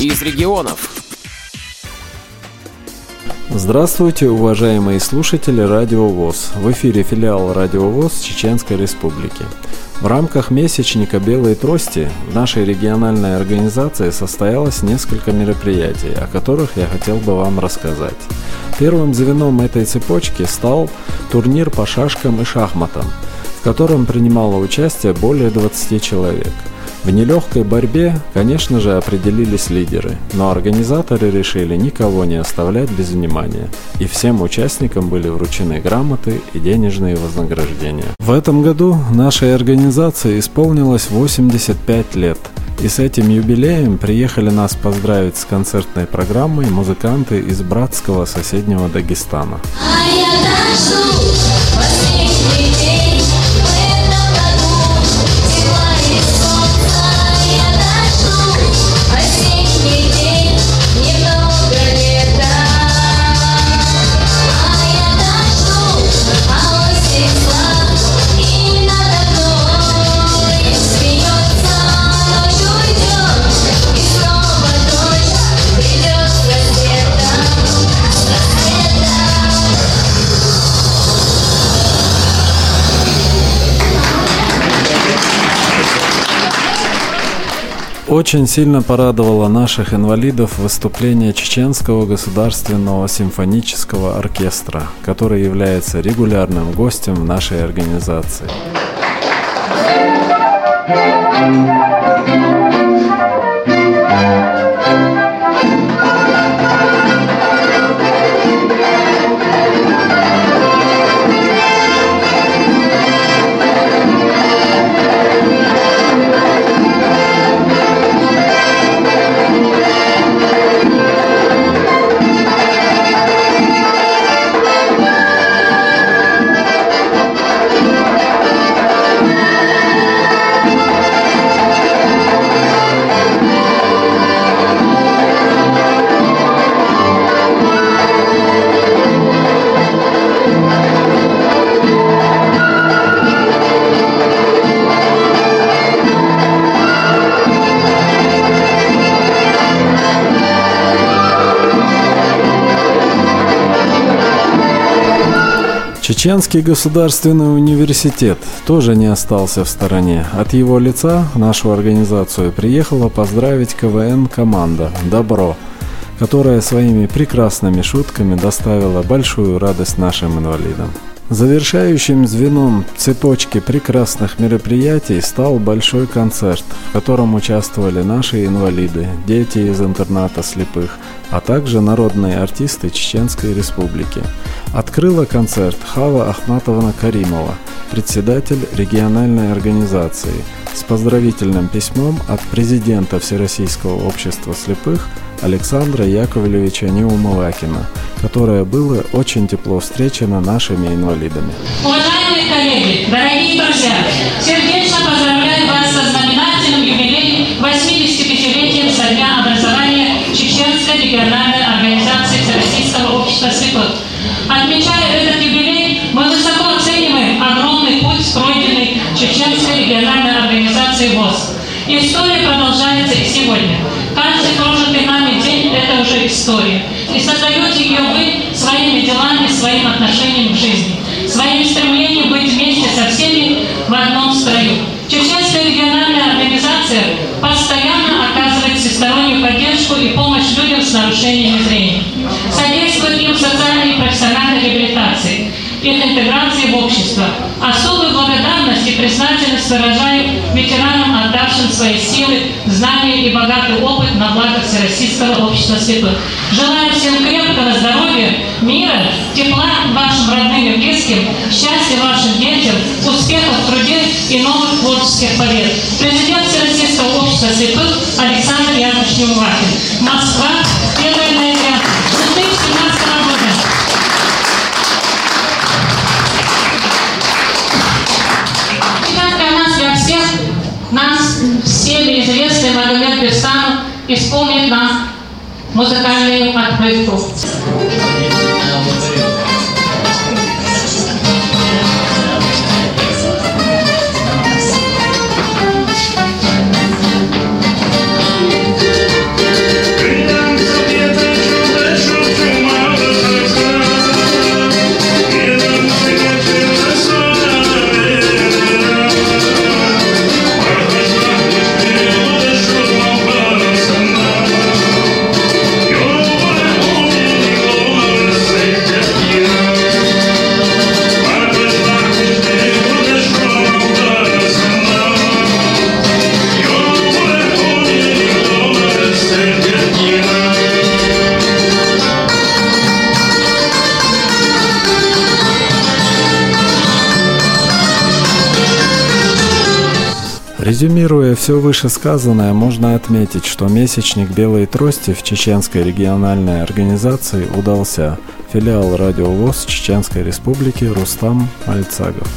из регионов. Здравствуйте, уважаемые слушатели Радио ВОЗ. В эфире филиал Радио ВОЗ Чеченской Республики. В рамках месячника «Белой трости» в нашей региональной организации состоялось несколько мероприятий, о которых я хотел бы вам рассказать. Первым звеном этой цепочки стал турнир по шашкам и шахматам, в котором принимало участие более 20 человек – в нелегкой борьбе, конечно же, определились лидеры, но организаторы решили никого не оставлять без внимания, и всем участникам были вручены грамоты и денежные вознаграждения. В этом году нашей организации исполнилось 85 лет, и с этим юбилеем приехали нас поздравить с концертной программой музыканты из братского соседнего Дагестана. А Очень сильно порадовало наших инвалидов выступление Чеченского государственного симфонического оркестра, который является регулярным гостем в нашей организации. Чеченский государственный университет тоже не остался в стороне. От его лица нашу организацию приехала поздравить КВН-команда «Добро», которая своими прекрасными шутками доставила большую радость нашим инвалидам. Завершающим звеном цепочки прекрасных мероприятий стал большой концерт, в котором участвовали наши инвалиды, дети из интерната слепых, а также народные артисты Чеченской Республики. Открыла концерт Хава Ахматовна Каримова, председатель региональной организации, с поздравительным письмом от президента Всероссийского общества слепых Александра Яковлевича Неумалакина, которое было очень тепло встречено нашими инвалидами. Уважаемые коллеги, дорогие друзья, сердечно поздравляю вас со знаменательным юбилеем 85-летием со дня образования Чеченской региональной организации Всероссийского общества слепых. Отмечая этот юбилей, мы высоко оцениваем огромный путь, пройденный Чеченской региональной организацией ВОЗ. История продолжается и сегодня. Каждый прожитый нами день – это уже история. И создаете ее вы своими делами, своим отношением к жизни, своим стремлением быть вместе со всеми в одном строю. Чеченская региональная организация постоянно оказывает всестороннюю поддержку и помощь людям с нарушениями зрения, их интеграции в общество. Особую благодарность и признательность выражаю ветеранам, отдавшим свои силы, знания и богатый опыт на благо Всероссийского общества слепых. Желаю всем крепкого здоровья, мира, тепла вашим родным и близким, счастья вашим детям, успехов в труде и новых творческих побед. Президент Всероссийского общества слепых Александр Яковлевич Неувакин. Москва, 1 ноября 2017 года. इसको मिलना मुझे करने Резюмируя все вышесказанное, можно отметить, что месячник «Белые трости» в Чеченской региональной организации удался. Филиал Радио ВОЗ Чеченской Республики Рустам Альцагов.